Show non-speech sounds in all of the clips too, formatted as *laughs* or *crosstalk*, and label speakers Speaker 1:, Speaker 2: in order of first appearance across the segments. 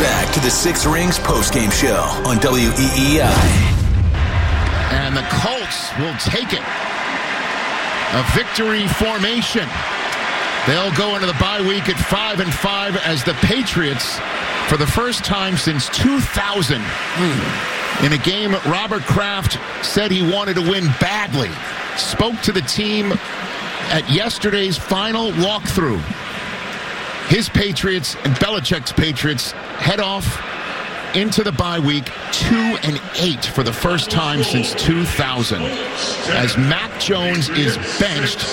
Speaker 1: Back to the Six Rings postgame show on WEEI.
Speaker 2: And the Colts will take it. A victory formation. They'll go into the bye week at 5 and 5 as the Patriots for the first time since 2000 in a game Robert Kraft said he wanted to win badly. Spoke to the team at yesterday's final walkthrough. His Patriots and Belichick's Patriots head off into the bye week, two and eight for the first time since 2000. As Mac Jones is benched,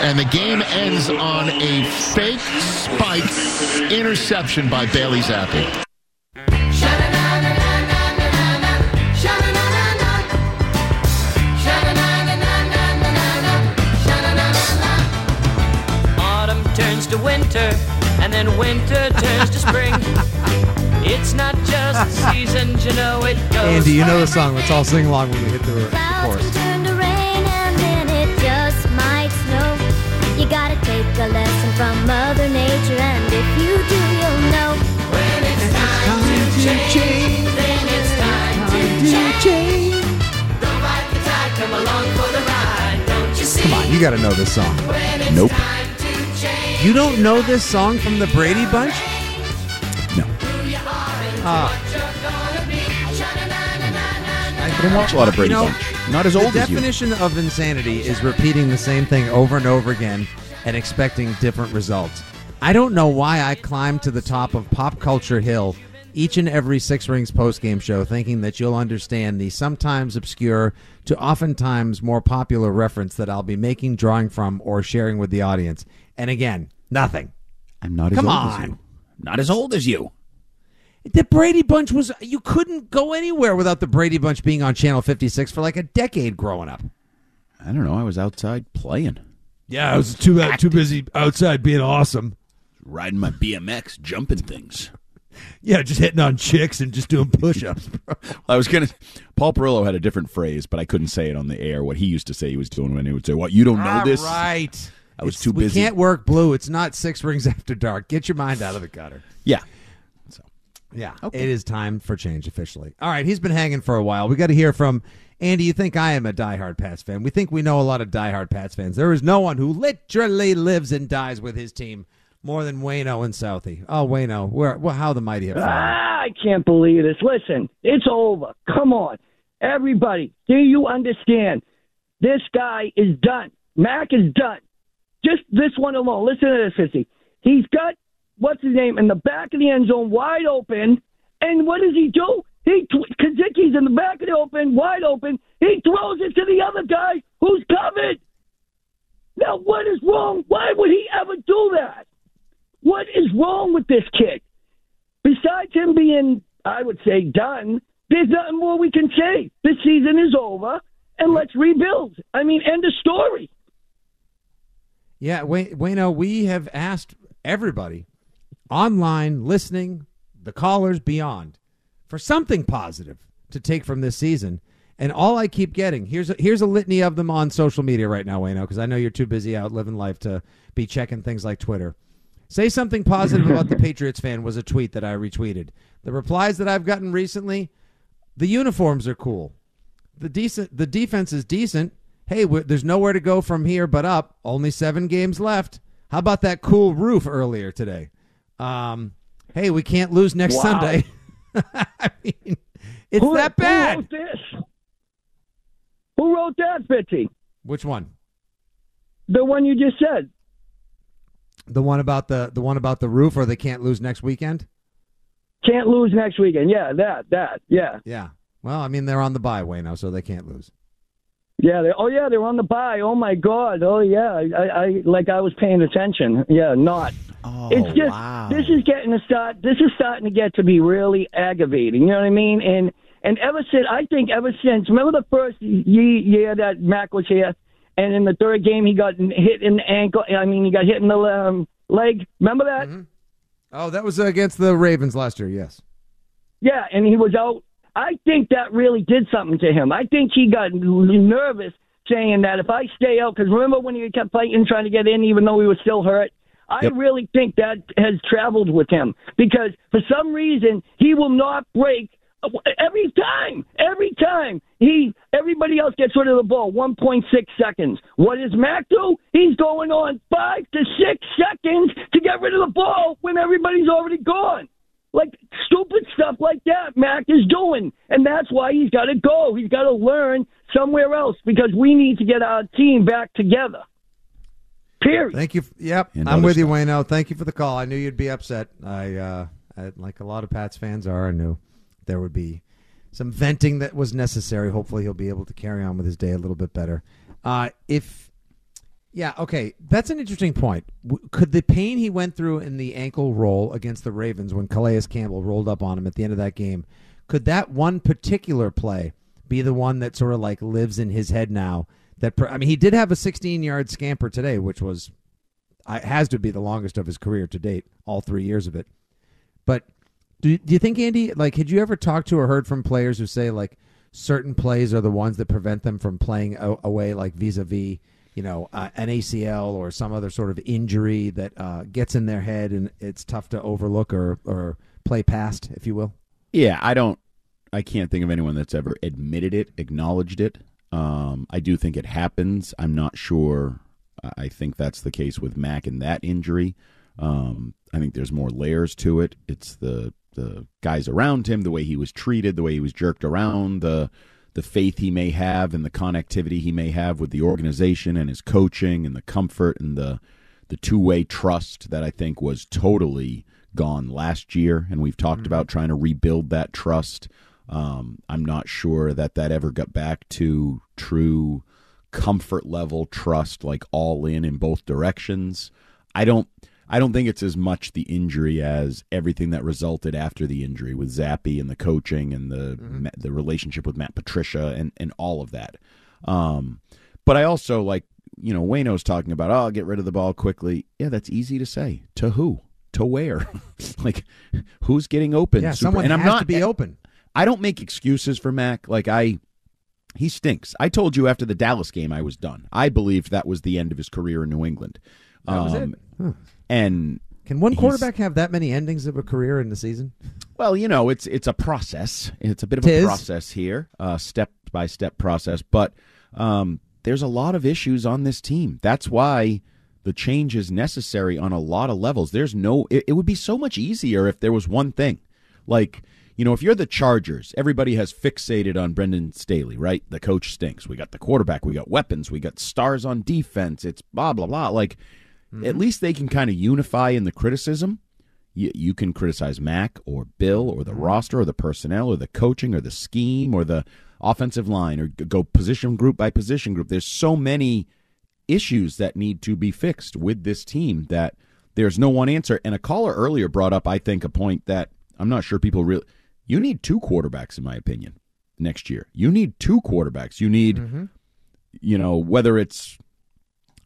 Speaker 2: and the game ends on a fake spike interception by Bailey
Speaker 3: Zappe. Winter, and then winter turns to spring. It's not just seasons, you know it goes.
Speaker 4: Andy, you know the song. Let's all sing along when we hit the, the chorus.
Speaker 5: turn to rain and then it just might snow. You gotta take a lesson from Mother Nature, and if you do, you'll know.
Speaker 3: When it's time to change, then it's time to change. Don't fight the tide, come along for the ride. Don't you see?
Speaker 4: Come on, you got to know this song.
Speaker 3: When it's
Speaker 6: Nope.
Speaker 4: You don't know this song from the Brady Bunch?
Speaker 6: No.
Speaker 4: Uh,
Speaker 6: I didn't watch a lot of Brady
Speaker 4: You know,
Speaker 6: Bunch. Not as
Speaker 4: the
Speaker 6: old as you.
Speaker 4: definition of insanity is repeating the same thing over and over again and expecting different results. I don't know why I climbed to the top of Pop Culture Hill each and every Six Rings postgame show thinking that you'll understand the sometimes obscure to oftentimes more popular reference that I'll be making, drawing from, or sharing with the audience. And again, nothing.
Speaker 6: I'm not as
Speaker 4: Come
Speaker 6: old
Speaker 4: on.
Speaker 6: as you. Not as old as you.
Speaker 4: The Brady Bunch was you couldn't go anywhere without the Brady Bunch being on Channel 56 for like a decade growing up.
Speaker 6: I don't know. I was outside playing,
Speaker 7: Yeah, I was too uh, too busy outside being awesome.
Speaker 6: riding my BMX, jumping things.
Speaker 7: Yeah, just hitting on chicks and just doing push-ups. Bro. *laughs*
Speaker 6: I was gonna. Paul Perillo had a different phrase, but I couldn't say it on the air. What he used to say he was doing when he would say, "What you don't know
Speaker 4: All
Speaker 6: this?"
Speaker 4: right.
Speaker 6: I was
Speaker 4: It's-
Speaker 6: too busy.
Speaker 4: We can't work blue. It's not six rings *laughs* after dark. Get your mind out of the gutter.
Speaker 6: Yeah.
Speaker 4: So, yeah. It is time for change officially. All right. He's been hanging for a while. We got to hear from Andy. You think I am a diehard Pats fan? We think we know a lot of diehard Pats fans. There is no one who literally lives and dies with his team more than Wayno and Southie. Oh, Wayno, where? Well, how the mighty have fallen.
Speaker 8: Ah, I can't believe this. Listen, it's over. Come on. Everybody, do you understand? This guy is done. Mac is done. Just this one alone. Listen to this, Fitzy. He's got, what's his name, in the back of the end zone, wide open. And what does he do? He Kazicki's in the back of the open, wide open. He throws it to the other guy who's covered. Now, what is wrong? Why would he ever do that? What is wrong with this kid? Besides him being, I would say, done, there's nothing more we can say. This season is over, and let's rebuild. I mean, end of story.
Speaker 4: Yeah, Wayno, we have asked everybody online, listening, the callers beyond, for something positive to take from this season. And all I keep getting here's a, here's a litany of them on social media right now, Wayno, because I know you're too busy out living life to be checking things like Twitter. Say something positive about the Patriots fan was a tweet that I retweeted. The replies that I've gotten recently, the uniforms are cool. The decent the defense is decent. Hey, there's nowhere to go from here but up. Only 7 games left. How about that cool roof earlier today? Um, hey, we can't lose next
Speaker 8: Wow.
Speaker 4: Sunday. *laughs* I mean, it's
Speaker 8: Who-
Speaker 4: that bad.
Speaker 8: Who wrote this? Who wrote that, Fitzy?
Speaker 4: Which one?
Speaker 8: The one you just said.
Speaker 4: The one about the the one about the roof or they can't lose next weekend?
Speaker 8: Can't lose next weekend. Yeah, that, that, yeah.
Speaker 4: Yeah. Well, I mean they're on the bye way now, so they can't lose.
Speaker 8: Yeah, they, oh yeah, they're on the bye. Oh my God. Oh yeah, I, I like I was paying attention. Yeah, not.
Speaker 6: Oh,
Speaker 8: it's just this is getting to start. This is starting to get to be really aggravating. You know what I mean? And and ever since I think ever since remember the first year that Mac was here, and in the third game he got hit in the ankle. I mean he got hit in the um, leg. Remember that?
Speaker 4: Oh, that was against the Ravens last year. Yes.
Speaker 8: Yeah, and he was out. I think that really did something to him. I think he got nervous saying that if I stay out, because remember when he kept fighting trying to get in, even though he was still hurt. I
Speaker 6: Yep.
Speaker 8: really think that has traveled with him because for some reason he will not break every time. Every time he, everybody else gets rid of the ball. 1.6 seconds. What does Mac do? He's going on five to six seconds to get rid of the ball when everybody's already gone. Like stupid stuff like that, Mac is doing, and that's why he's got to go. He's got to learn somewhere else because we need to get our team back together. Period.
Speaker 4: Thank you. Yep,
Speaker 6: And
Speaker 4: I'm
Speaker 6: other
Speaker 4: with you,
Speaker 6: stuff.
Speaker 4: Wayno. Thank you for the call. I knew you'd be upset. I, uh, I, like a lot of Pats fans are. I knew there would be some venting that was necessary. Hopefully, he'll be able to carry on with his day a little bit better. Uh, if, yeah, okay, that's an interesting point. W- Could the pain he went through in the ankle roll against the Ravens when Calais Campbell rolled up on him at the end of that game, could that one particular play be the one that sort of like lives in his head now? That per, I mean, he did have a 16 yard scamper today, which was I, has to be the longest of his career to date, all three years of it. But do, do you think, Andy, like, had you ever talked to or heard from players who say, like, certain plays are the ones that prevent them from playing away, like vis a vis, you know, uh, an ACL or some other sort of injury that uh, gets in their head and it's tough to overlook or, or play past, if you will?
Speaker 6: Yeah, I don't. I can't think of anyone that's ever admitted it, acknowledged it. Um, I do think it happens. I'm not sure. I- think that's the case with Mac and that injury. Um, I think there's more layers to it. It's the the guys around him, the way he was treated, the way he was jerked around, the the faith he may have, and the connectivity he may have with the organization and his coaching, and the comfort and the the two way trust that I think was totally gone last year, and we've talked about trying to rebuild that trust. Um, I'm not sure that that ever got back to true comfort level trust, like all in in both directions. I don't. I don't think it's as much the injury as everything that resulted after the injury with Zappe and the coaching and the
Speaker 4: Mm-hmm.
Speaker 6: the relationship with Matt Patricia and and all of that. Um, but I also like you know Wayno's talking about oh I'll get rid of the ball quickly. Yeah, that's easy to say. To who? To where? *laughs* like who's getting open?
Speaker 4: Yeah,
Speaker 6: Super-
Speaker 4: someone
Speaker 6: and I'm not
Speaker 4: to be open.
Speaker 6: I don't make excuses for Mac. Like I, he stinks. I told you after the Dallas game I was done. I believed that was the end of his career in New England.
Speaker 4: That was it.
Speaker 6: Um,
Speaker 4: Huh.
Speaker 6: And
Speaker 4: Can one quarterback have that many endings of a career in the season?
Speaker 6: Well, you know, it's it's a process. It's a bit of
Speaker 4: Tis.
Speaker 6: a process here, uh, step by step process. But um, there's a lot of issues on this team. That's why the change is necessary on a lot of levels. There's no. It, it would be so much easier if there was one thing, like. You know, if you're the Chargers, everybody has fixated on Brandon Staley, right? The coach stinks. We got the quarterback, we got weapons, we got stars on defense. It's blah blah blah. Like, at mm-hmm. least they can kind of unify in the criticism. You, you can criticize Mac or Bill or the mm-hmm. roster or the personnel or the coaching or the scheme or the offensive line or go position group by position group. There's so many issues that need to be fixed with this team that there's no one answer. And a caller earlier brought up, I think, a point that I'm not sure people really. You need two quarterbacks, in my opinion, next year. You need two quarterbacks. You need, mm-hmm. you know, whether it's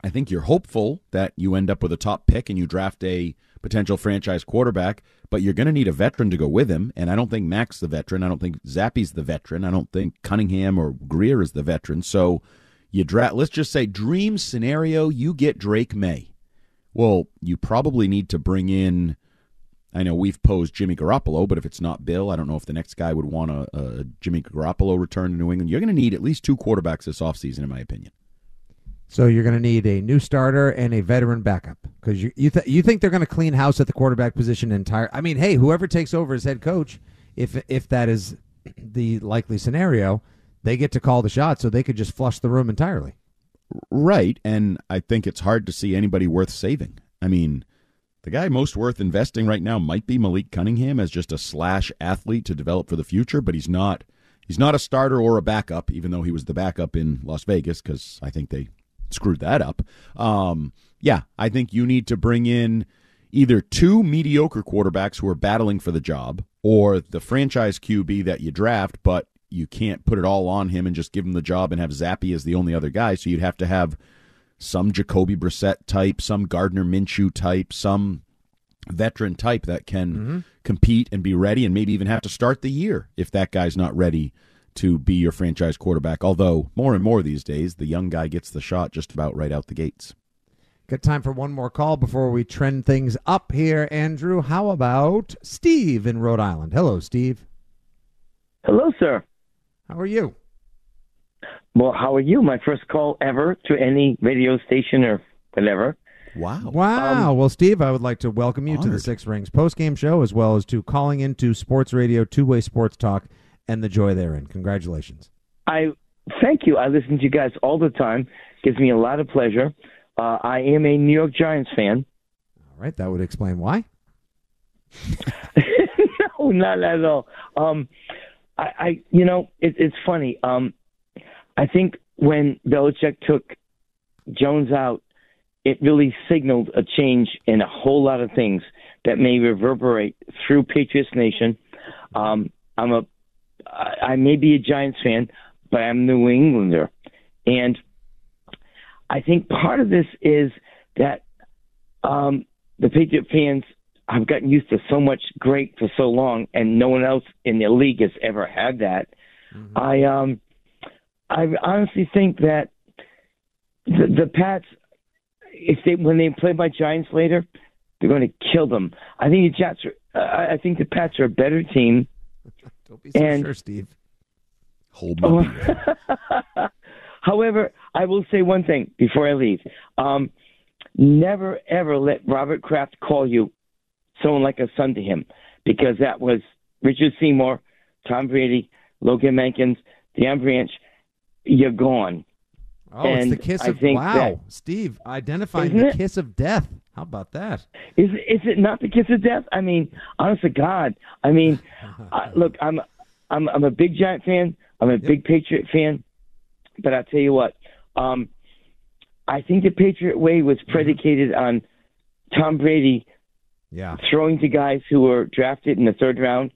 Speaker 6: I think you're hopeful that you end up with a top pick and you draft a potential franchise quarterback, but you're going to need a veteran to go with him. And I don't think Mac's the veteran. I don't think Zappe's the veteran. I don't think Cunningham or Greer is the veteran. So you draft, let's just say, dream scenario, you get Drake Maye. Well, you probably need to bring in. I know we've posed Jimmy Garoppolo, but if it's not Bill, I don't know if the next guy would want a, a Jimmy Garoppolo return to New England. You're going to need at least two quarterbacks this offseason, in my opinion.
Speaker 4: So you're going to need a new starter and a veteran backup because you you, th- you think they're going to clean house at the quarterback position entire. I mean, hey, whoever takes over as head coach, if if that is the likely scenario, they get to call the shot, so they could just flush the room entirely.
Speaker 6: Right, and I think it's hard to see anybody worth saving. I mean, the guy most worth investing right now might be Malik Cunningham as just a slash athlete to develop for the future, but he's not. He's not a starter or a backup, even though he was the backup in Las Vegas because I think they screwed that up. Um, yeah, I think you need to bring in either two mediocre quarterbacks who are battling for the job or the franchise QB that you draft, but you can't put it all on him and just give him the job and have Zappe as the only other guy. So you'd have to have some Jacoby Brissett type, some Gardner Minshew type, some veteran type that can
Speaker 4: Mm-hmm.
Speaker 6: compete and be ready and maybe even have to start the year if that guy's not ready to be your franchise quarterback. Although more and more these days, the young guy gets the shot just about right out the gates.
Speaker 4: Got time for one more call before we trend things up here, Andrew. How about Steve in Rhode Island? Hello, Steve.
Speaker 9: Hello, sir.
Speaker 4: How are you?
Speaker 9: Well, how are you? My first call ever to any radio station or whatever.
Speaker 6: Wow.
Speaker 4: Wow. well, Steve, I would like to welcome you to the. Six Rings postgame show as well as to calling into sports radio, two way sports talk, and the joy therein. Congratulations.
Speaker 9: I thank you. I listen to you guys all the time. Gives me a lot of pleasure. Uh, I am a New York Giants fan.
Speaker 4: All right. That would explain why. *laughs*
Speaker 9: no, not at all. Um, I, I you know, it, it's funny. Um, I think when Belichick took Jones out, it really signaled a change in a whole lot of things that may reverberate through Patriots Nation. Um, I'm a, I, I may be a Giants fan, but I'm a New Englander, and I think part of this is that um, the Patriot fans have gotten used to so much great for so long, and no one else in the league has ever had that. I um, I honestly think that the, the Pats, if they when they play my Giants later, they're going to kill them. I think the Jets are. I I think the Pats are a better team. *laughs*
Speaker 4: Don't be so
Speaker 9: And-
Speaker 4: sure, Steve.
Speaker 6: Hold my *laughs* beer.
Speaker 9: However, I will say one thing before I leave. Um, never ever let Robert Kraft call you someone like a son to him, because that was Richard Seymour, Tom Brady, Logan Mankins, Deion Branch. You're gone.
Speaker 4: Oh, it's the kiss
Speaker 9: I
Speaker 4: of wow,
Speaker 9: that-
Speaker 4: Steve identifying the
Speaker 9: it?
Speaker 4: kiss of death. How about that?
Speaker 9: Is is it not the kiss of death? I mean, honest to God. I mean, *laughs* I, look, I'm I'm I'm a big Giant fan. I'm a big Patriot fan. But I'll tell you what, um, I think the Patriot way was predicated on Tom Brady
Speaker 4: Yeah.
Speaker 9: throwing to guys who were drafted in the third round,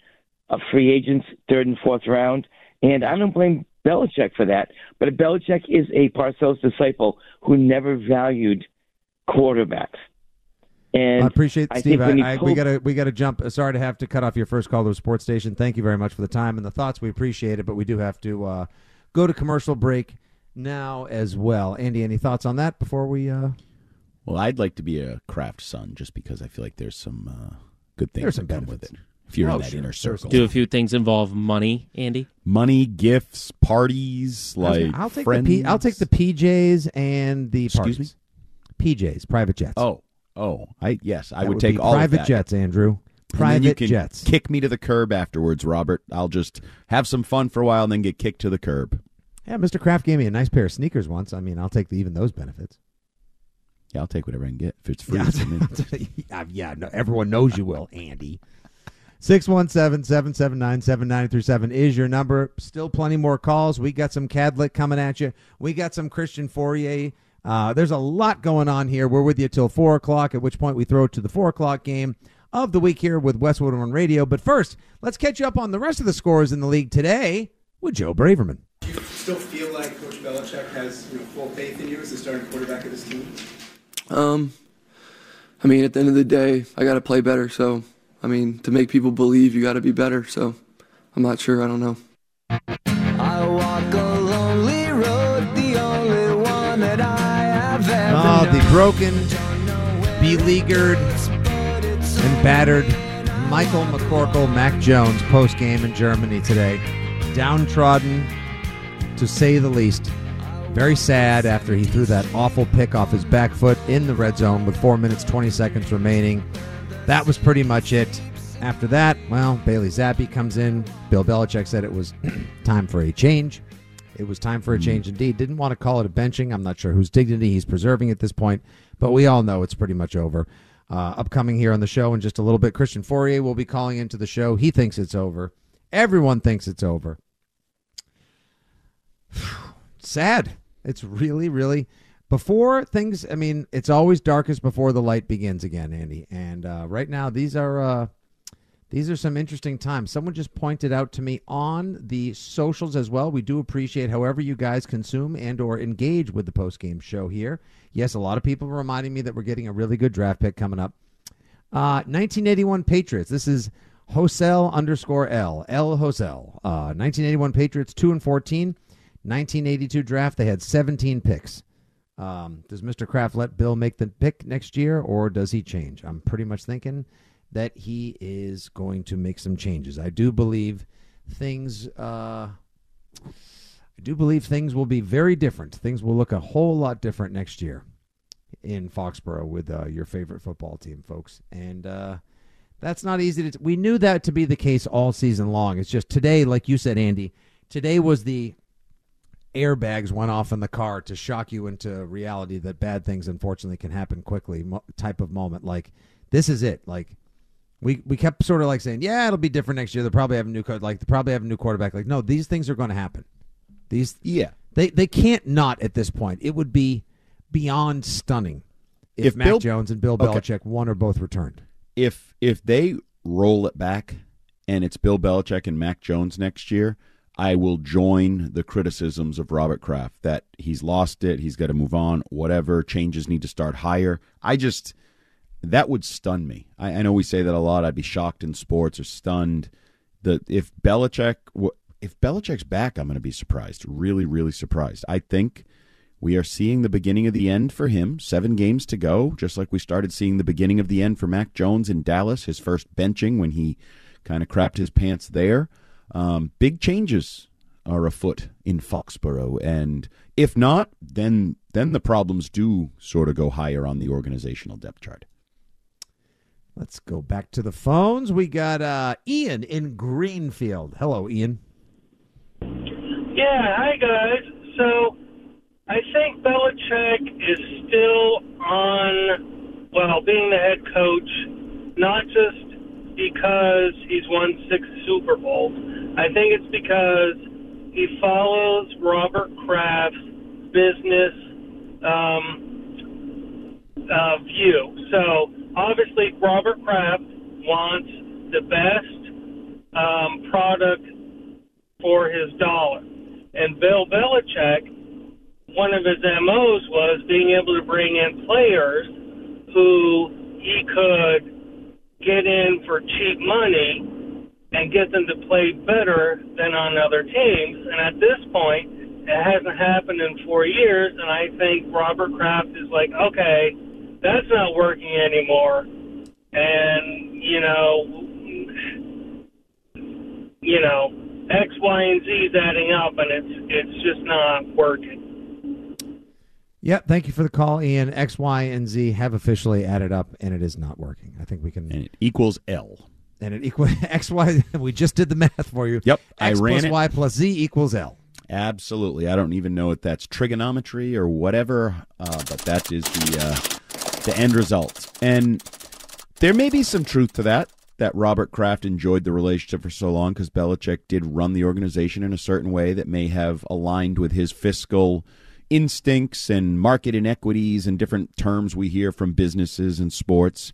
Speaker 9: of free agents, third and fourth round. And I don't blame Belichick for that. But Belichick is a Parcells disciple who never valued quarterbacks. And
Speaker 4: I appreciate
Speaker 9: I
Speaker 4: Steve. I, I, we gotta we gotta jump. Sorry to have to cut off your first call to a sports station. Thank you very much for the time and the thoughts. We appreciate it, but we do have to uh, go to commercial break now as well. Andy, any thoughts on that before we? Uh,
Speaker 6: Well, I'd like to be a Kraft son just because I feel like there's some uh, good things
Speaker 4: There's some
Speaker 6: that come with it. If you're
Speaker 4: Oh,
Speaker 6: in that
Speaker 4: sure.
Speaker 6: inner circle,
Speaker 10: Do a few things involve money, Andy?
Speaker 6: money, gifts, parties, like
Speaker 4: gonna- I'll take
Speaker 6: friends.
Speaker 4: the P, I'll take the PJs and the
Speaker 6: Excuse
Speaker 4: parties. PJs, private jets.
Speaker 6: Oh, oh, I yes, I would,
Speaker 4: would
Speaker 6: take all
Speaker 4: private
Speaker 6: of that.
Speaker 4: jets, Andrew.
Speaker 6: And then you
Speaker 4: Private
Speaker 6: can
Speaker 4: jets.
Speaker 6: Kick me to the curb afterwards, Robert. I'll just have some fun for a while and then get kicked to the curb.
Speaker 4: Yeah, Mr. Kraft gave me a nice pair of sneakers once. I mean, I'll take the, even those benefits.
Speaker 6: Yeah, I'll take whatever I can get if it's free.
Speaker 4: Yeah,
Speaker 6: for *laughs*
Speaker 4: yeah, yeah, no, everyone knows you will, Andy. 617 779 7937 is your number. Still plenty more calls. We got some Kadlick coming at you. We got some Christian Fauria. Uh, there's a lot going on here. We're with you till 4 o'clock, at which point we throw it to the 4 o'clock game of the week here with Westwood One Radio. But first, let's catch you up on the rest of the scores in the league today with Joe Braverman.
Speaker 11: Do you still feel like Coach Belichick has you know, full faith in you as the starting quarterback of this team?
Speaker 12: Um, I mean, at the end of the day, I got to play better. So, I mean, to make people believe, you got to be better. So, I'm not sure. I don't know.
Speaker 3: I walk a lonely road, the only one that I have ever
Speaker 4: Oh, the broken, beleaguered, and battered Michael McCorkle, Mac Jones post game in Germany today. Downtrodden, to say the least. Very sad after he threw that awful pick off his back foot in the red zone with 4 minutes 20 seconds remaining. That was pretty much it. After that, well, Bailey Zappe comes in. Bill Belichick said it was *clears throat* time for a change. It was time for a change indeed. Didn't want to call it a benching. I'm not sure whose dignity he's preserving at this point, but we all know it's pretty much over. Uh, upcoming here on the show in just a little bit, Christian Fauria will be calling into the show. He thinks it's over. Everyone thinks it's over. *sighs* Sad. It's really, really. Before things, I mean, it's always darkest before the light begins again, Andy. And uh, right now, these are uh, these are some interesting times. Someone just pointed out to me on the socials as well. We do appreciate however you guys consume and or engage with the post game show here. Yes, a lot of people are reminding me that we're getting a really good draft pick coming up. Uh, 1981 Patriots. This is Hosel underscore L. L Hosel. Uh, 1981 Patriots, 2 and 14. 1982 draft, they had 17 picks. Um, does Mr. Kraft let Bill make the pick next year, or does he change? I'm pretty much thinking that he is going to make some changes. I do believe things. Uh, I do believe things will be very different. Things will look a whole lot different next year in Foxborough with uh, your favorite football team, folks. And uh, that's not easy to. we knew that to be the case all season long. It's just today, like you said, Andy. Today was the airbags went off in the car to shock you into reality that bad things unfortunately can happen quickly. Mo- type of moment like this is it. Like we we kept sort of like saying yeah it'll be different next year. They'll probably have a new code like they probably have a new quarterback. Like no these things are going to happen. These
Speaker 6: yeah.
Speaker 4: they they can't not at this point. It would be beyond stunning if,
Speaker 6: If
Speaker 4: Mac
Speaker 6: Bill-
Speaker 4: Jones and Bill
Speaker 6: Okay.
Speaker 4: Belichick one or both returned.
Speaker 6: If if they roll it back and it's Bill Belichick and Mac Jones next year, I will join the criticisms of Robert Kraft that he's lost it, he's got to move on, whatever changes need to start higher. I just that would stun me. I, I know we say that a lot. I'd be shocked in sports or stunned. The if Belichick if Belichick's back, I'm going to be surprised. Really, really surprised. I think we are seeing the beginning of the end for him. Seven games to go, just like we started seeing the beginning of the end for Mac Jones in Dallas, his first benching when he kind of crapped his pants there. Um, big changes are afoot in Foxborough, and if not, then then the problems do sort of go higher on the organizational depth chart.
Speaker 4: let's go back to the phones we got uh Ian in Greenfield hello Ian
Speaker 13: Yeah, hi guys. So I think Belichick is still on, well, being the head coach, not just because he's won six Super Bowls. I think it's because he follows Robert Kraft's business um, uh, view. So obviously, Robert Kraft wants the best um, product for his dollar. And Bill Belichick, one of his MOs was being able to bring in players who he could get in for cheap money and get them to play better than on other teams. And at this point, it hasn't happened in four years. And I think Robert Kraft is like, okay, that's not working anymore. And, you know, you know, X, Y, and Z is adding up, and it's it's just not working.
Speaker 4: Yep. Thank you for the call, Ian. X, Y, and Z have officially added up, and it is not working. I think we can.
Speaker 6: And it equals L.
Speaker 4: And it equals *laughs* X, Y. *laughs* We just did the math for you.
Speaker 6: Yep,
Speaker 4: X
Speaker 6: I ran
Speaker 4: plus
Speaker 6: it.
Speaker 4: Y plus Z equals L.
Speaker 6: Absolutely. I don't even know if that's trigonometry or whatever, uh, but that is the uh, the end result. And there may be some truth to that. That Robert Kraft enjoyed the relationship for so long because Belichick did run the organization in a certain way that may have aligned with his fiscal instincts and market inequities and different terms we hear from businesses and sports.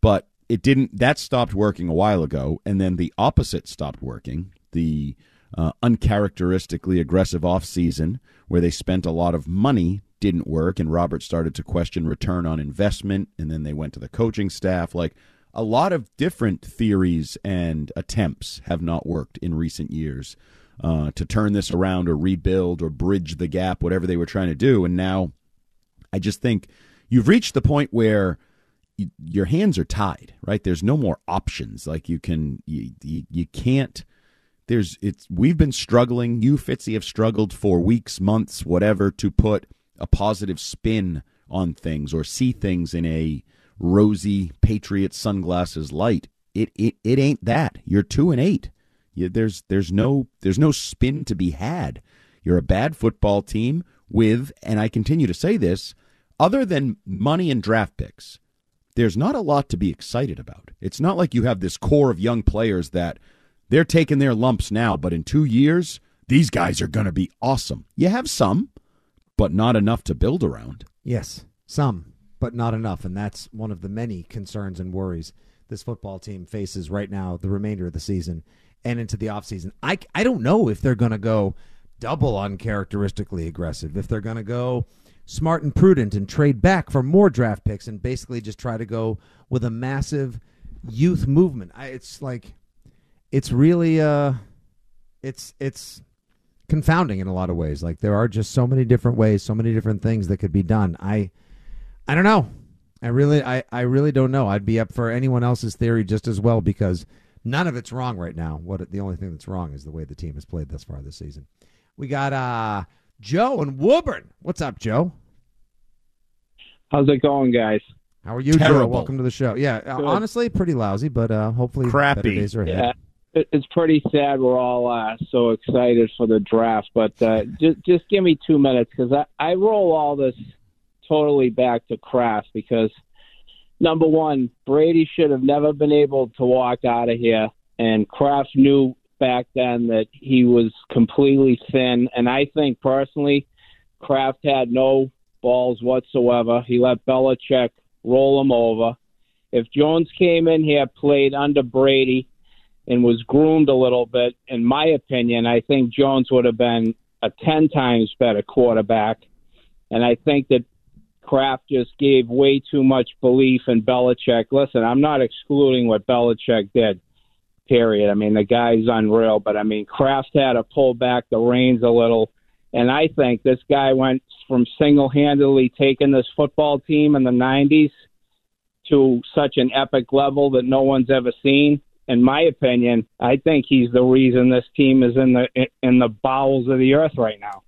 Speaker 6: But it didn't. That stopped working a while ago, and then the opposite stopped working. The uh, uncharacteristically aggressive offseason where they spent a lot of money didn't work and Robert started to question return on investment and then they went to the coaching staff like a lot of different theories and attempts have not worked in recent years uh, to turn this around or rebuild or bridge the gap whatever they were trying to do. And now I just think you've reached the point where y your hands are tied right? There's no more options. Like you can you, you, you can't there's it's we've been struggling. You fitzy have struggled for weeks months whatever to put a positive spin on things or see things in a rosy patriot sunglasses light. It it, it ain't that. You're 2 and 8 there's there's no there's no spin to be had you're a bad football team with and I continue to say this other than money and draft picks there's not a lot to be excited about it's not like you have this core of young players that they're taking their lumps now, but in two years, these guys are going to be awesome. You have some, but not enough to build around.
Speaker 4: Yes, some, but not enough. And that's one of the many concerns and worries this football team faces right now, the remainder of the season and into the offseason. I, I don't know if they're going to go double uncharacteristically aggressive, if they're going to go smart and prudent and trade back for more draft picks and basically just try to go with a massive youth movement. I, it's like it's really uh it's it's confounding in a lot of ways like there are just so many different ways so many different things that could be done i i don't know i really i i really don't know i'd be up for anyone else's theory just as well because none of it's wrong right now what the only thing that's wrong is the way the team has played thus far this season we got uh joe and woburn what's up joe
Speaker 14: How's it going, guys?
Speaker 4: how are you joe welcome to the show yeah uh,
Speaker 14: Good.
Speaker 4: honestly pretty lousy but uh hopefully better
Speaker 6: Crappy.
Speaker 4: days are ahead
Speaker 14: Yeah, it's pretty sad. We're all uh, so excited for the draft, but uh, *laughs* just just give me two minutes because I, I roll all this totally back to Kraft because number one, Brady should have never been able to walk out of here, and Kraft knew back then that he was completely thin, and I think personally, Kraft had no balls whatsoever. He let Belichick roll him over. If Jones came in here, played under Brady, and was groomed a little bit, in my opinion, I think Jones would have been a 10 times better quarterback. And I think that Kraft just gave way too much belief in Belichick. Listen, I'm not excluding what Belichick did, period. I mean, the guy's unreal, but I mean, Kraft had to pull back the reins a little. And I think this guy went from single handedly taking this football team in the 90s to such an epic level that no one's ever seen in my opinion, I think he's the reason this team is in the in the bowels of the earth right now.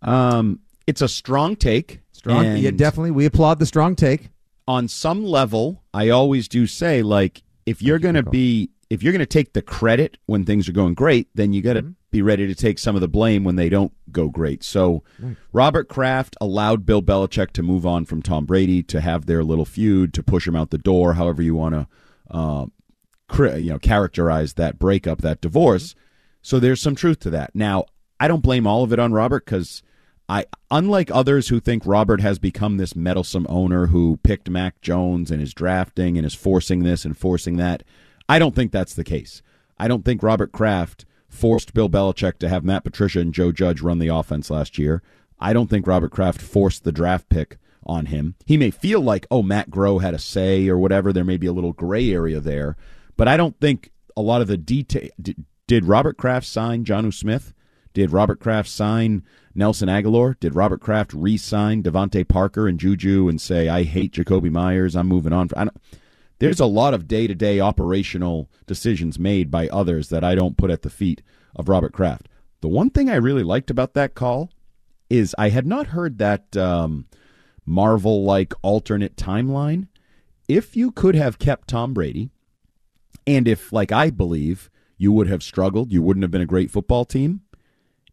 Speaker 6: Um, it's a strong take.
Speaker 4: strong yeah definitely we applaud the strong take
Speaker 6: on some level, I always do say like if you're going to be if you're going to take the credit when things are going great, then you got to be ready to take some of the blame when they don't go great. So Robert Kraft allowed Bill Belichick to move on from Tom Brady to have their little feud to push him out the door, however you want to uh, cri- you know characterize that breakup, that divorce. So there's some truth to that. Now, I don't blame all of it on Robert because I, unlike others who think Robert has become this meddlesome owner who picked Mac Jones and is drafting and is forcing this and forcing that, I don't think that's the case. I don't think Robert Kraft forced Bill Belichick to have Matt Patricia and Joe Judge run the offense last year. I don't think Robert Kraft forced the draft pick on him. He may feel like, oh, Matt Groh had a say or whatever. There may be a little gray area there, but I don't think a lot of the detail. Did, Robert Kraft sign Jonnu Smith? Did Robert Kraft sign Nelson Agholor? Did Robert Kraft re-sign DeVante Parker and Juju and say, "I hate Jakobi Meyers. I'm moving on"? There's a lot of day-to-day operational decisions made by others that I don't put at the feet of Robert Kraft. The one thing I really liked about that call is I had not heard that um, Marvel-like alternate timeline. If you could have kept Tom Brady, and if, like I believe, you would have struggled, you wouldn't have been a great football team.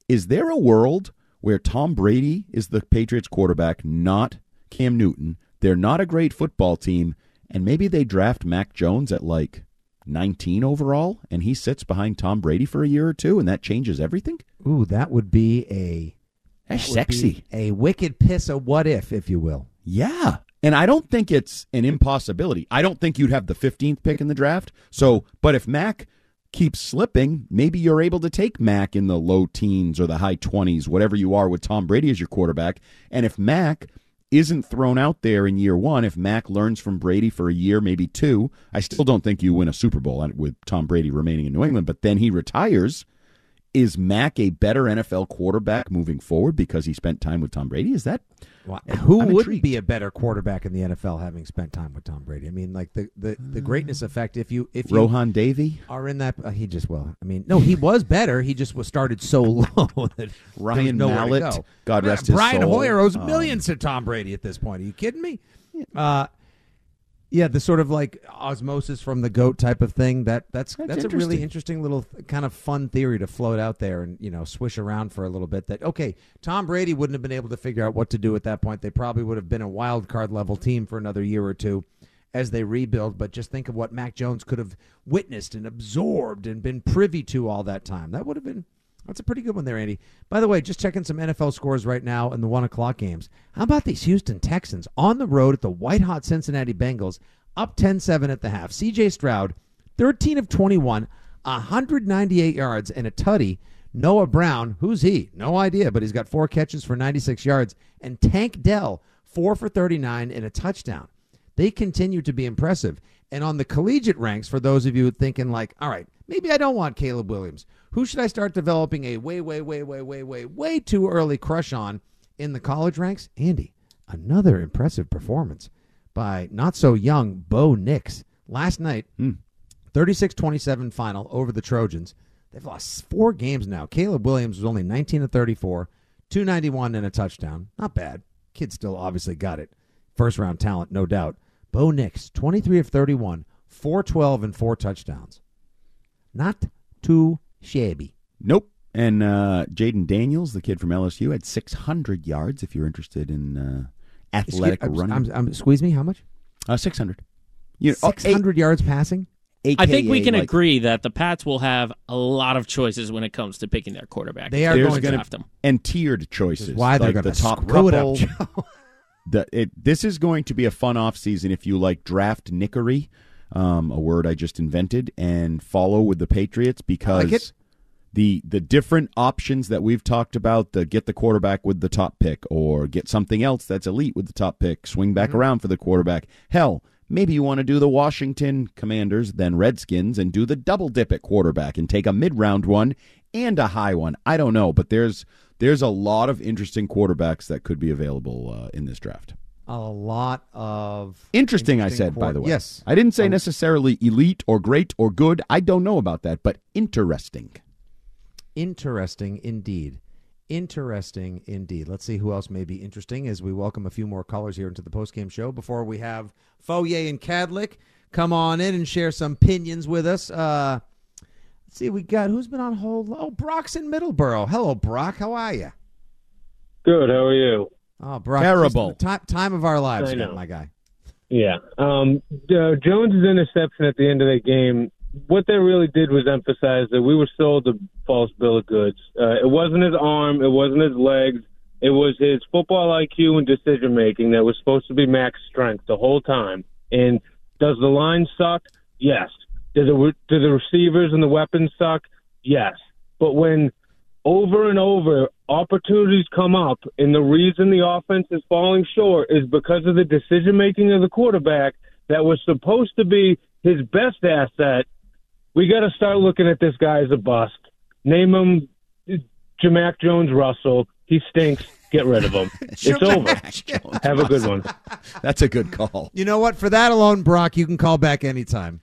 Speaker 6: Is there a world where Tom Brady is the Patriots quarterback, not Cam Newton? They're not a great football team, and maybe they draft Mac Jones at like 19 overall, and he sits behind Tom Brady for a year or two, and that changes everything?
Speaker 4: Ooh, that would be a
Speaker 6: That's
Speaker 4: that
Speaker 6: sexy.
Speaker 4: a wicked piss of what if, if you will.
Speaker 6: Yeah. And I don't think it's an impossibility. I don't think you'd have the 15th pick in the draft. So, but if Mac keeps slipping, maybe you're able to take Mac in the low teens or the high 20s, whatever you are with Tom Brady as your quarterback. And if Mac isn't thrown out there in year one, if Mac learns from Brady for a year, maybe two, I still don't think you win a Super Bowl with Tom Brady remaining in New England, but then he retires. Is Mac a better NFL quarterback moving forward because he spent time with Tom Brady? Is that
Speaker 4: Wow. Who
Speaker 6: I'm
Speaker 4: wouldn't
Speaker 6: intrigued.
Speaker 4: be a better quarterback in the NFL having spent time with Tom Brady? I mean, like the the, the greatness effect. If you if you
Speaker 6: Rohan Davey?
Speaker 4: are in that, uh, he just well. I mean, no, he was better. He just was started so *laughs* low that
Speaker 6: Ryan Mallett,
Speaker 4: go.
Speaker 6: God rest his
Speaker 4: Brian
Speaker 6: soul.
Speaker 4: Hoyer owes
Speaker 6: Um,
Speaker 4: millions to Tom Brady at this point. Are you kidding me? Uh, yeah, the sort of like osmosis from the goat type of thing. That that's that's, a really interesting little th- kind of fun theory to float out there and you know swish around for a little bit. That okay, Tom Brady wouldn't have been able to figure out what to do at that point. They probably would have been a wild card level team for another year or two as they rebuild. But just think of what Mac Jones could have witnessed and absorbed and been privy to all that time. That would have been that's a pretty good one there, Andy. By the way, just checking some NFL scores right now in the one o'clock games. How about these Houston Texans on the road at the white hot Cincinnati Bengals, up 10 7 at the half? CJ Stroud, 13 of 21, 198 yards, and a tutty. Noah Brown, who's he? No idea, but he's got four catches for 96 yards. And Tank Dell, four for 39 and a touchdown. They continue to be impressive. And on the collegiate ranks, for those of you thinking, like, all right, maybe I don't want Caleb Williams. Who should I start developing a way, way, way, way, way, way, way too early crush on in the college ranks? Andy, another impressive performance by not so young Bo Nix last night. Hmm. 36 27 final over the Trojans. They've lost four games now. Caleb Williams was only 19 to 34, 291 and a touchdown. Not bad. Kid still obviously got it. First round talent, no doubt. Bo Nix, 23 of 31, 412 and four touchdowns. Not too shabby.
Speaker 6: Nope. And uh, Jayden Daniels, the kid from LSU, had 600 yards. If you're interested in uh, athletic
Speaker 4: Excuse- I'm-
Speaker 6: running,
Speaker 4: I'm- I'm- squeeze me, how much?
Speaker 6: Uh, 600. You know, oh,
Speaker 4: 600 yards passing?
Speaker 10: I think we can
Speaker 6: like-
Speaker 10: agree that the Pats will have a lot of choices when it comes to picking their quarterback.
Speaker 4: They are
Speaker 6: There's
Speaker 4: going to
Speaker 6: gonna-
Speaker 10: draft them.
Speaker 6: and tiered choices.
Speaker 4: why they're
Speaker 6: like
Speaker 4: gonna
Speaker 6: the top
Speaker 4: screw it up, Joe. *laughs*
Speaker 6: the, it, this is going to be a fun off season if you like draft nickery, um, a word I just invented, and follow with the Patriots because
Speaker 4: like
Speaker 6: the the different options that we've talked about, the get the quarterback with the top pick, or get something else that's elite with the top pick, swing back
Speaker 4: Mm-hmm.
Speaker 6: around for the quarterback. Hell. Maybe you want to do the Washington Commanders, then Redskins, and do the double dip at quarterback and take a mid round one and a high one. I don't know, but there's there's a lot of interesting quarterbacks that could be available uh, in this draft.
Speaker 4: A lot of
Speaker 6: Interesting, I said, by the way.
Speaker 4: Yes.
Speaker 6: I didn't say
Speaker 4: Um,
Speaker 6: necessarily elite or great or good. I don't know about that, but interesting.
Speaker 4: Interesting indeed. Interesting indeed. Let's see who else may be interesting as we welcome a few more callers here into the postgame show before we have Fauria and Kadlick come on in and share some opinions with us. Uh, let's see, we got who's been on hold? Oh, Brock's in Middleborough. Hello, Brock. How are you?
Speaker 15: Good. How are you?
Speaker 4: Oh, Brock.
Speaker 6: Terrible.
Speaker 4: Time, time of our lives,
Speaker 15: I know.
Speaker 4: my guy.
Speaker 15: Yeah. Um, uh, Jones' interception at the end of the game, what that really did was emphasize that we were sold a false bill of goods. Uh, it wasn't his arm, it wasn't his legs, it was his football IQ and decision making that was supposed to be max strength the whole time. And does the line suck? Yes. Do the do the receivers and the weapons suck? Yes. But when over and over opportunities come up. And the reason the offense is falling short is because of the decision making of the quarterback that was supposed to be his best asset. We got to start looking at this guy as a bust. Name him Jamac Jones Russell. He stinks. Get rid of him. *laughs* It's over. Have a good one.
Speaker 6: That's a good call.
Speaker 4: You know what? For that alone, Brock, you can call back anytime.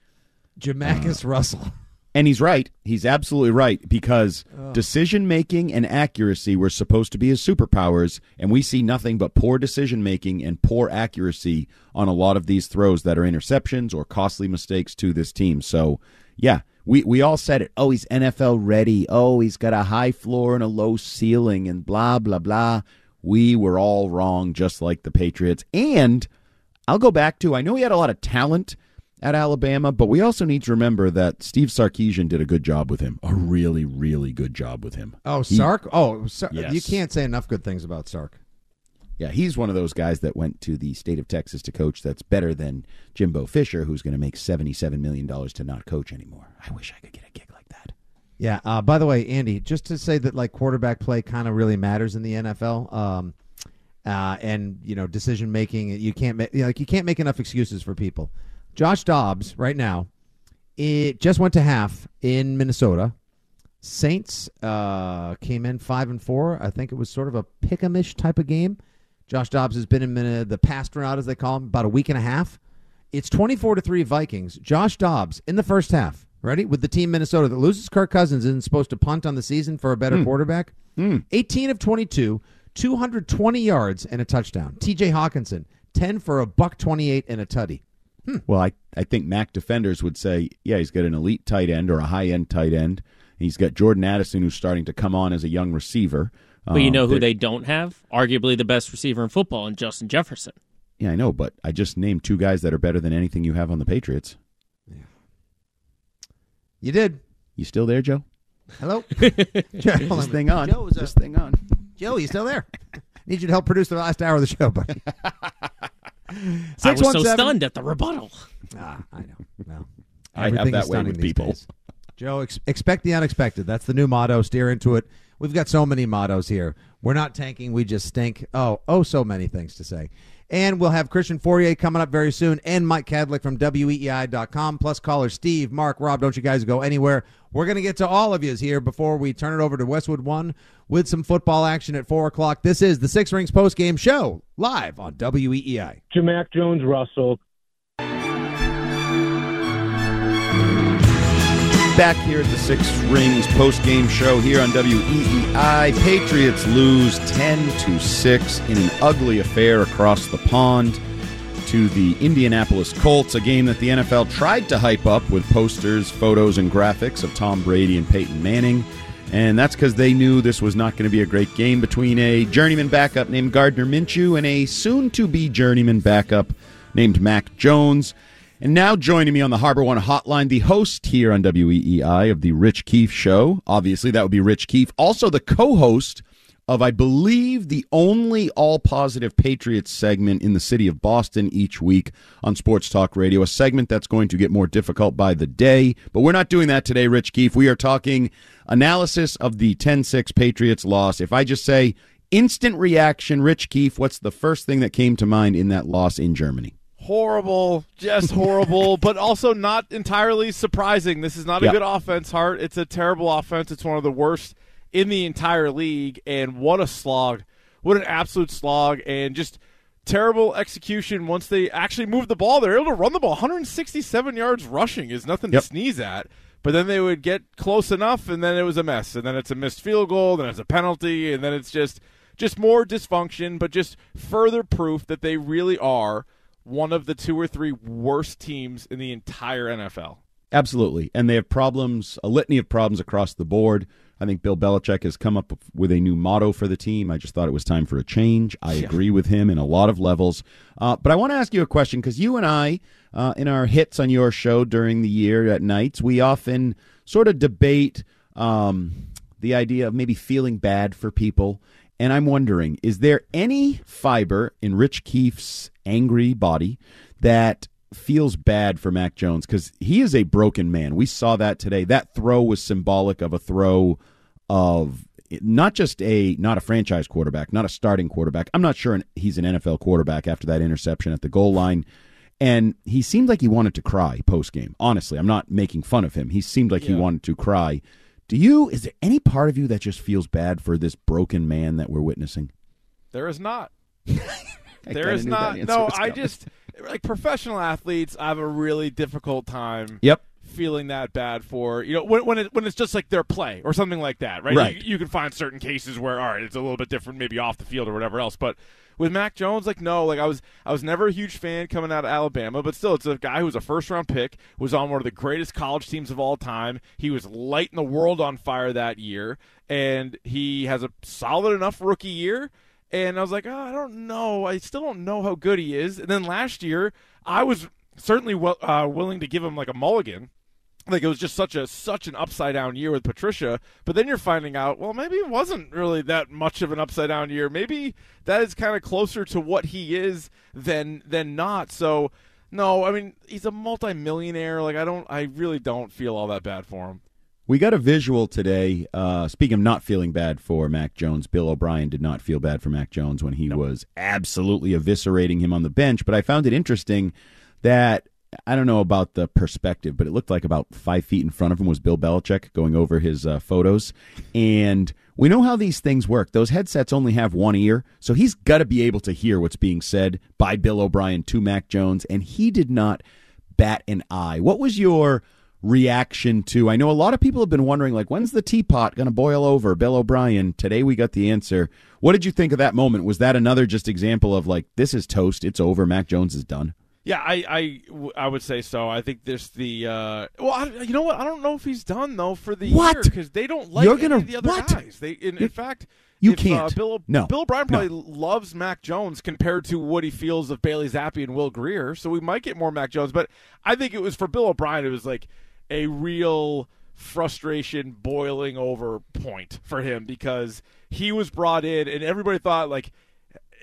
Speaker 4: Jamarcus uh, Russell.
Speaker 6: And he's right. He's absolutely right because decision making and accuracy were supposed to be his superpowers, and we see nothing but poor decision making and poor accuracy on a lot of these throws that are interceptions or costly mistakes to this team. So, yeah, we, we all said it. Oh, he's NFL ready. Oh, he's got a high floor and a low ceiling, and blah, blah, blah. We were all wrong, just like the Patriots. And I'll go back to I know he had a lot of talent at Alabama, but we also need to remember that Steve Sarkisian did a good job with him. A really, really good job with him.
Speaker 4: Oh,
Speaker 6: He-
Speaker 4: Sark. Oh, Sar-
Speaker 6: Yes.
Speaker 4: you can't say enough good things about Sark.
Speaker 6: Yeah, he's one of those guys that went to the state of Texas to coach. That's better than Jimbo Fisher, who's going to make seventy-seven million dollars to not coach anymore. I wish I could get a gig like that.
Speaker 4: Yeah. Uh, by the way, Andy, just to say that like quarterback play kind of really matters in the NFL, um, uh, and you know decision making. You can't make you know, like you can't make enough excuses for people. Josh Dobbs right now, it just went to half in Minnesota. Saints uh, came in five and four. I think it was sort of a pick'emish type of game. Josh Dobbs has been in the past round, as they call him, about a week and a half. It's twenty-four to three Vikings. Josh Dobbs in the first half, ready with the team Minnesota that loses Kirk Cousins isn't supposed to punt on the season for a better
Speaker 6: Hmm.
Speaker 4: quarterback. Eighteen of twenty-two, two hundred twenty yards and a touchdown. T.J. Hockenson ten for a buck twenty-eight and a tutty.
Speaker 6: Well, I, I think Mac defenders would say, yeah, he's got an elite tight end or a high end tight end. He's got Jordan Addison, who's starting to come on as a young receiver.
Speaker 10: But you
Speaker 6: Um,
Speaker 10: know who
Speaker 6: that-
Speaker 10: they don't have? Arguably the best receiver in football, and Justin Jefferson.
Speaker 6: Yeah, I know, but I just named two guys that are better than anything you have on the Patriots. Yeah.
Speaker 4: You did.
Speaker 6: You still there, Joe?
Speaker 4: Hello. *laughs*
Speaker 6: Is this thing on?
Speaker 4: Joe, is
Speaker 6: this thing on?
Speaker 4: Joe, you still there? *laughs* Need you to help produce the last hour of the show, buddy. *laughs*
Speaker 10: I was so stunned at the rebuttal.
Speaker 4: Ah, I know. Well,
Speaker 6: I have
Speaker 4: everything
Speaker 6: that
Speaker 4: is
Speaker 6: way with people.
Speaker 4: days. Joe, ex- expect the unexpected. That's the new motto. Steer into it. We've got so many mottos here. We're not tanking. We just stink. Oh, oh, so many things to say. And we'll have Christian Fauria coming up very soon, and Mike Kadlick from WEEI.com, plus caller Steve, Mark, Rob. Don't you guys go anywhere. We're going to get to all of yous here before we turn it over to Westwood One with some football action at 4 o'clock. This is the Six Rings Post Game Show, live on WEEI.
Speaker 15: Jamac Jones Russell.
Speaker 6: Back here at the Six Rings post game show here on WEEI. Patriots lose 10 to 6 in an ugly affair across the pond to the Indianapolis Colts, a game that the NFL tried to hype up with posters, photos, and graphics of Tom Brady and Peyton Manning. And that's because they knew this was not going to be a great game between a journeyman backup named Gardner Minshew and a soon to be journeyman backup named Mac Jones. And now joining me on the Harbor One hotline, the host here on WEEI of the Rich Keefe Show. Obviously, that would be Rich Keefe. Also, the co host of, I believe, the only all positive Patriots segment in the city of Boston each week on Sports Talk Radio, a segment that's going to get more difficult by the day. But we're not doing that today, Rich Keefe. We are talking analysis of the 10 6 Patriots loss. If I just say instant reaction, Rich Keefe, what's the first thing that came to mind in that loss in Germany?
Speaker 16: Horrible, just horrible, *laughs* but also not entirely surprising. This is not a
Speaker 6: Yep.
Speaker 16: good offense, Hart. It's a terrible offense. It's one of the worst in the entire league, and what a slog. What an absolute slog, and just terrible execution once they actually moved the ball. They're able to run the ball. 167 yards rushing is nothing
Speaker 6: Yep.
Speaker 16: to sneeze at. But then they would get close enough, and then it was a mess. And then it's a missed field goal, then it's a penalty, and then it's just just more dysfunction, but just further proof that they really are one of the two or three worst teams in the entire NFL.
Speaker 6: Absolutely. And they have problems, a litany of problems across the board. I think Bill Belichick has come up with a new motto for the team. I just thought it was time for a change. I
Speaker 16: Yeah.
Speaker 6: agree with him in a lot of levels. Uh, but I want to ask you a question because you and I, uh, in our hits on your show during the year at nights, we often sort of debate um, the idea of maybe feeling bad for people. And I'm wondering, is there any fiber in Rich Keefe's angry body that feels bad for Mac Jones? Because he is a broken man. We saw that today. That throw was symbolic of a throw of not just a not a franchise quarterback, not a starting quarterback. I'm not sure he's an NFL quarterback after that interception at the goal line. And he seemed like he wanted to cry post game. Honestly, I'm not making fun of him. He seemed like he wanted to cry. Do you? Is there any part of you that just feels bad for this broken man that we're witnessing?
Speaker 16: There is not. *laughs*
Speaker 6: I
Speaker 16: there is not. No, I just like professional athletes. I have a really difficult time.
Speaker 6: Yep.
Speaker 16: Feeling that bad for you know when when, it, when it's just like their play or something like that, right?
Speaker 6: Right.
Speaker 16: You, you can find certain cases where all right, it's a little bit different, maybe off the field or whatever else. But with Mac Jones, like no, like I was I was never a huge fan coming out of Alabama, but still, it's a guy who was a first round pick, was on one of the greatest college teams of all time. He was lighting the world on fire that year, and he has a solid enough rookie year. And I was like, oh, I don't know. I still don't know how good he is. And then last year, I was certainly well, uh, willing to give him like a mulligan like it was just such a such an upside down year with Patricia. But then you're finding out, well, maybe it wasn't really that much of an upside down year. Maybe that is kind of closer to what he is than than not. So no, I mean he's a multimillionaire. Like I don't, I really don't feel all that bad for him.
Speaker 6: We got a visual today. Uh, speaking of not feeling bad for Mac Jones, Bill O'Brien did not feel bad for Mac Jones when he was absolutely eviscerating him on the bench. But I found it interesting that I don't know about the perspective, but it looked like about five feet in front of him was Bill Belichick going over his uh, photos. And we know how these things work. Those headsets only have one ear, so he's got to be able to hear what's being said by Bill O'Brien to Mac Jones. And he did not bat an eye. What was your reaction to? I know a lot of people have been wondering, like, when's the teapot going to boil over? Bill O'Brien. Today we got the answer. What did you think of that moment? Was that another just example of like, this is toast, it's over, Mac Jones is done?
Speaker 16: Yeah, I, I, I would say so. I think there's the uh, well, I, you know what? I don't know if he's done though for the
Speaker 6: What?
Speaker 16: year because they don't like
Speaker 6: You're
Speaker 16: any
Speaker 6: gonna-
Speaker 16: of the other
Speaker 6: what?
Speaker 16: guys. They, in, in fact,
Speaker 6: You
Speaker 16: if,
Speaker 6: can't.
Speaker 16: Uh, Bill,
Speaker 6: No.
Speaker 16: Bill O'Brien
Speaker 6: No.
Speaker 16: probably loves Mac Jones compared to what he feels of Bailey Zappe and Will Grier. So we might get more Mac Jones, but I think it was for Bill O'Brien. It was like a real frustration boiling over point for him because he was brought in and everybody thought like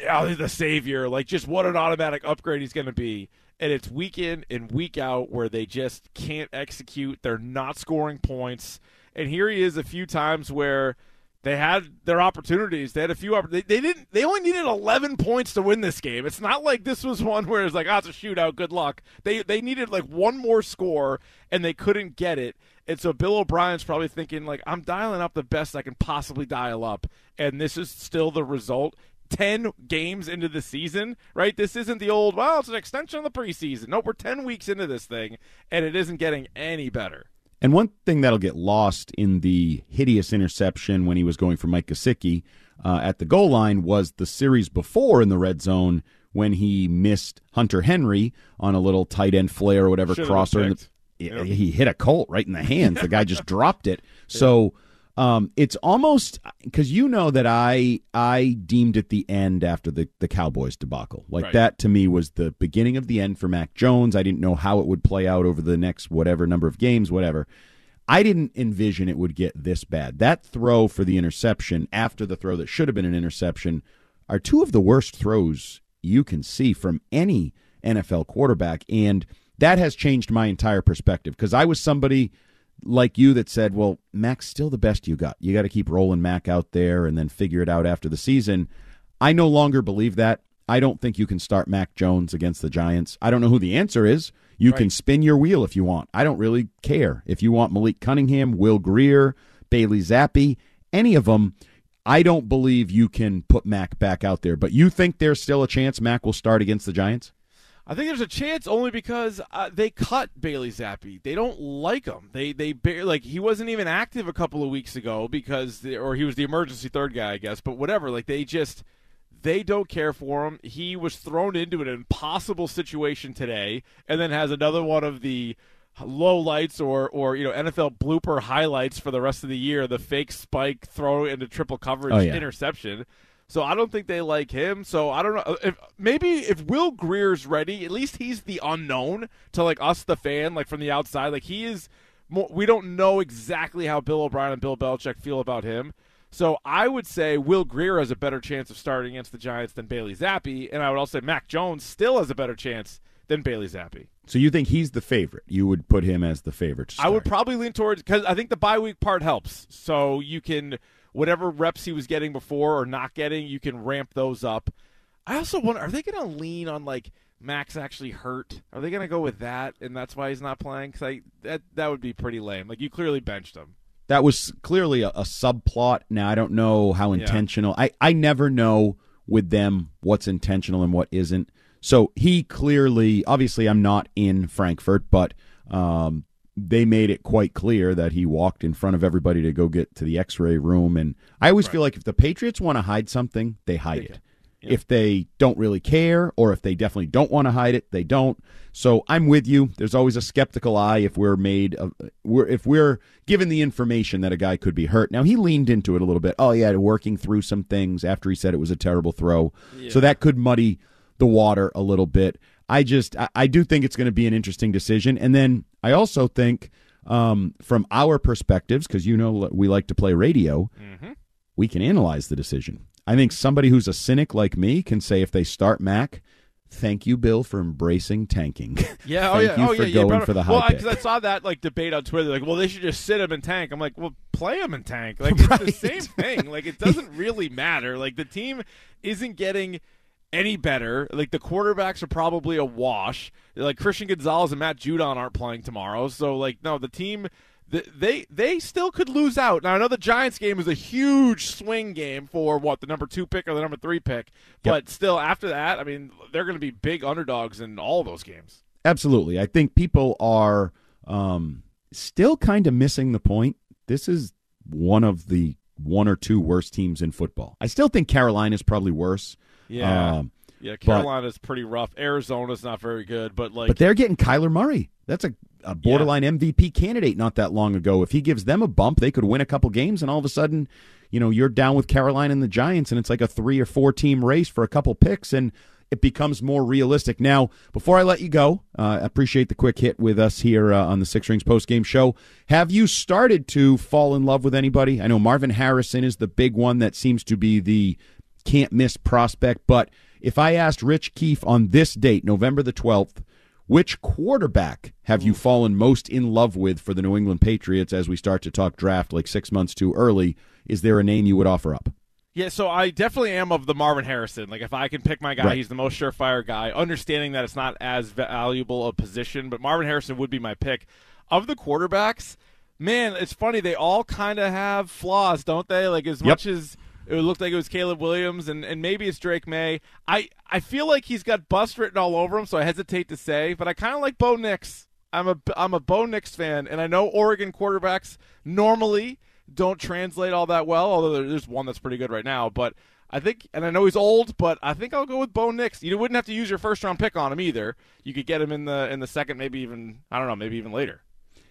Speaker 16: oh, he's the savior. Like, just what an automatic upgrade he's going to be. And it's week in and week out where they just can't execute. They're not scoring points. And here he is a few times where they had their opportunities. They had a few. oppor- They, they didn't. They only needed 11 points to win this game. It's not like this was *laughs* one where it's like, ah, it's a shootout. Good luck. They they needed like one more score and they couldn't get it. And so Bill O'Brien's probably thinking like, I'm dialing up the best I can possibly dial up, and this is still the result. 10 games into the season, right? This isn't the old, well, it's an extension of the preseason. Nope, we're 10 weeks into this thing, and it isn't getting any better.
Speaker 6: And one thing that'll get lost in the hideous interception when he was going for Mike Gesicki uh, at the goal line was the series before in the red zone when he missed Hunter Henry on a little tight end flare or whatever
Speaker 16: Should've
Speaker 6: crosser. the-. Yeah, He hit a Colt right in the hands. The guy just *laughs* dropped it. So um, it's almost because you know that I I deemed it the end after the the Cowboys debacle. Like
Speaker 16: Right.
Speaker 6: that to me was the beginning of the end for Mac Jones. I didn't know how it would play out over the next whatever number of games, whatever. I didn't envision it would get this bad. That throw for the interception after the throw that should have been an interception are two of the worst throws you can see from any NFL quarterback. And that has changed my entire perspective because I was somebody like you that said, well, Mac's still the best you got. You got to keep rolling Mac out there and then figure it out after the season. I no longer believe that. I don't think you can start Mac Jones against the Giants. I don't know who the answer is. You can spin your wheel if you want. I don't really care. If you want Malik Cunningham, Will Grier, Bailey Zappe, any of them, I don't believe you can put Mac back out there. But you think there's still a chance Mac will start against the Giants?
Speaker 16: I think there's a chance only because uh, they cut Bailey Zappe. They don't like him. They they like he wasn't even active a couple of weeks ago because the, or he was the emergency third guy, I guess. But whatever. Like they just they don't care for him. He was thrown into an impossible situation today, and then has another one of the low lights or or you know NFL blooper highlights for the rest of the year. The fake spike throw into triple coverage
Speaker 6: Oh, yeah.
Speaker 16: interception. So I don't think they like him. So I don't know uh, if maybe if Will Grier's ready, at least he's the unknown to like us, the fan, like from the outside. Like he is. More, we don't know exactly how Bill O'Brien and Bill Belichick feel about him. So I would say Will Grier has a better chance of starting against the Giants than Bailey Zappe, and I would also say Mac Jones still has a better chance than Bailey Zappe.
Speaker 6: So you think he's the favorite? You would put him as the favorite.
Speaker 16: I would probably lean towards because I think the bye week part helps. So you can whatever reps he was getting before or not getting, you can ramp those up. I also wonder, are they going to lean on like Mac's actually hurt? Are they going to go with that, and that's why he's not playing? Because I that that would be pretty lame. Like you clearly benched him.
Speaker 6: That was clearly a, a subplot. Now I don't know how
Speaker 16: Yeah.
Speaker 6: intentional. I I never know with them what's intentional and what isn't. So he clearly, obviously, I'm not in Frankfurt, but um, they made it quite clear that he walked in front of everybody to go get to the X-ray room. And I always feel like if the Patriots want to hide something, they hide it. If they don't really care, or if they definitely don't want to hide it, they don't. So I'm with you. There's always a skeptical eye if we're made of, we're if we're given the information that a guy could be hurt. Now he leaned into it a little bit. Oh yeah, working through some things after he said it was a terrible throw. So that could muddy the water a little bit. I just I, I do think it's going to be an interesting decision, and then I also think um, from our perspectives, because you know we like to play radio,
Speaker 16: Mm-hmm.
Speaker 6: we can analyze the decision. I think somebody who's a cynic like me can say if they start Mac, thank you, Bill, for embracing tanking.
Speaker 16: Yeah, *laughs* oh yeah,
Speaker 6: you
Speaker 16: oh
Speaker 6: for
Speaker 16: yeah.
Speaker 6: going for the high
Speaker 16: well, because I saw that like debate on Twitter, like, well, they should just sit him and tank. I'm like, well, play him and tank. Like it's the *laughs* same thing. Like it doesn't really matter. Like the team isn't getting any better. Like the quarterbacks are probably a wash. Like Christian Gonzalez and Matt Judon aren't playing tomorrow, so like no, the team. They they still could lose out. Now I know the Giants game is a huge swing game for what the number two pick or the number three pick, but still after that, I mean they're going to be big underdogs in all those games.
Speaker 6: Absolutely. I think people are um, still kind of missing the point. This is one of the one or two worst teams in football. I still think Carolina is probably worse.
Speaker 16: Yeah.
Speaker 6: Um,
Speaker 16: Yeah,
Speaker 6: but-
Speaker 16: Carolina's pretty rough. Arizona's not very good, but like
Speaker 6: but they're getting Kyler Murray. That's a, a borderline MVP candidate not that long ago. If he gives them a bump, they could win a couple games, and all of a sudden, you know, you're down with Carolina and the Giants, and it's like a three or four team race for a couple picks, and it becomes more realistic. Now, before I let you go, uh, I appreciate the quick hit with us here uh, on the Six Rings post game show. Have you started to fall in love with anybody? I know Marvin Harrison is the big one that seems to be the can't miss prospect, but if I asked Rich Keefe on this date, November the 12th, which quarterback have you fallen most in love with for the New England Patriots as we start to talk draft like six months too early? Is there a name you would offer up?
Speaker 16: Yeah, so I definitely am of the Marvin Harrison. Like, if I can pick my guy,
Speaker 6: Right.
Speaker 16: he's the most surefire guy. Understanding that it's not as valuable a position, but Marvin Harrison would be my pick. Of the quarterbacks, man, it's funny. They all kind of have flaws, don't they? Like, as
Speaker 6: Yep.
Speaker 16: much as it looked like it was Caleb Williams and, and maybe it's Drake Maye, I, I feel like he's got bust written all over him, so I hesitate to say, but I kind of like Bo Nix. I'm a, I'm a Bo Nix fan, and I know Oregon quarterbacks normally don't translate all that well, although there's one that's pretty good right now. But I think, and I know he's old, but I think I'll go with Bo Nix. You wouldn't have to use your first round pick on him either. You could get him in the in the second, maybe even I don't know, maybe even later.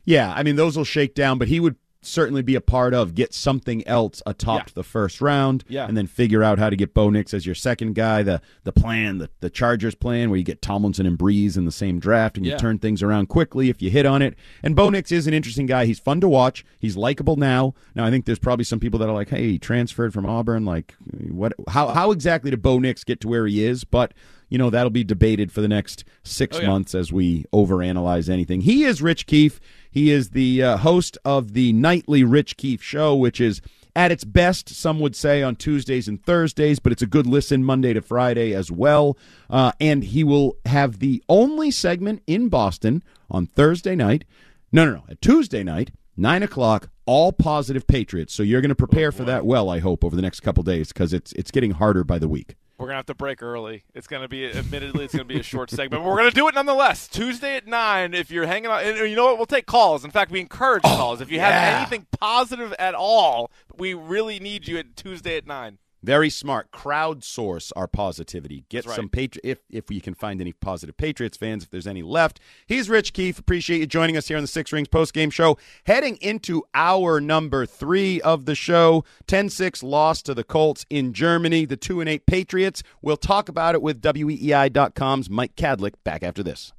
Speaker 6: Yeah, I mean those will shake down, but he would certainly be a part of get something else atop
Speaker 16: Yeah.
Speaker 6: the first round,
Speaker 16: Yeah.
Speaker 6: and then figure out how to get Bo Nix as your second guy. The the plan, the the Chargers plan, where you get Tomlinson and Brees in the same draft, and you
Speaker 16: Yeah.
Speaker 6: turn things around quickly if you hit on it. And Bo Nix is an interesting guy. He's fun to watch. He's likable now. Now I think there's probably some people that are like, "Hey, he transferred from Auburn. Like, what? How how exactly did Bo Nix get to where he is?" But you know that'll be debated for the next six
Speaker 16: Oh,
Speaker 6: months as we overanalyze anything. He is Rich Keefe. He is the uh, host of the nightly Rich Keefe Show, which is at its best, some would say, on Tuesdays and Thursdays, but it's a good listen Monday to Friday as well. Uh, and he will have the only segment in Boston on Thursday night. No, no, no, at Tuesday night, 9 o'clock, all positive Patriots. So you're going to prepare for that well, I hope, over the next couple days because it's, it's getting harder by the week.
Speaker 16: We're gonna have to break early. It's gonna be, admittedly, it's gonna be a short *laughs* segment, but we're gonna do it nonetheless. Tuesday at nine. If you're hanging out, and you know what, we'll take calls. In fact, we encourage oh, calls. If you have anything positive at all, we really need you at Tuesday at nine.
Speaker 6: Very smart. Crowdsource our positivity. Get
Speaker 16: right.
Speaker 6: some patri- if if we can find any positive Patriots fans, if there's any left. He's Rich Keefe. Appreciate you joining us here on the Six Rings post game show. Heading into our number three of the show. 10-6 loss to the Colts in Germany. The two and eight Patriots. We'll talk about it with WEEI.com's Mike Kadlick back after this.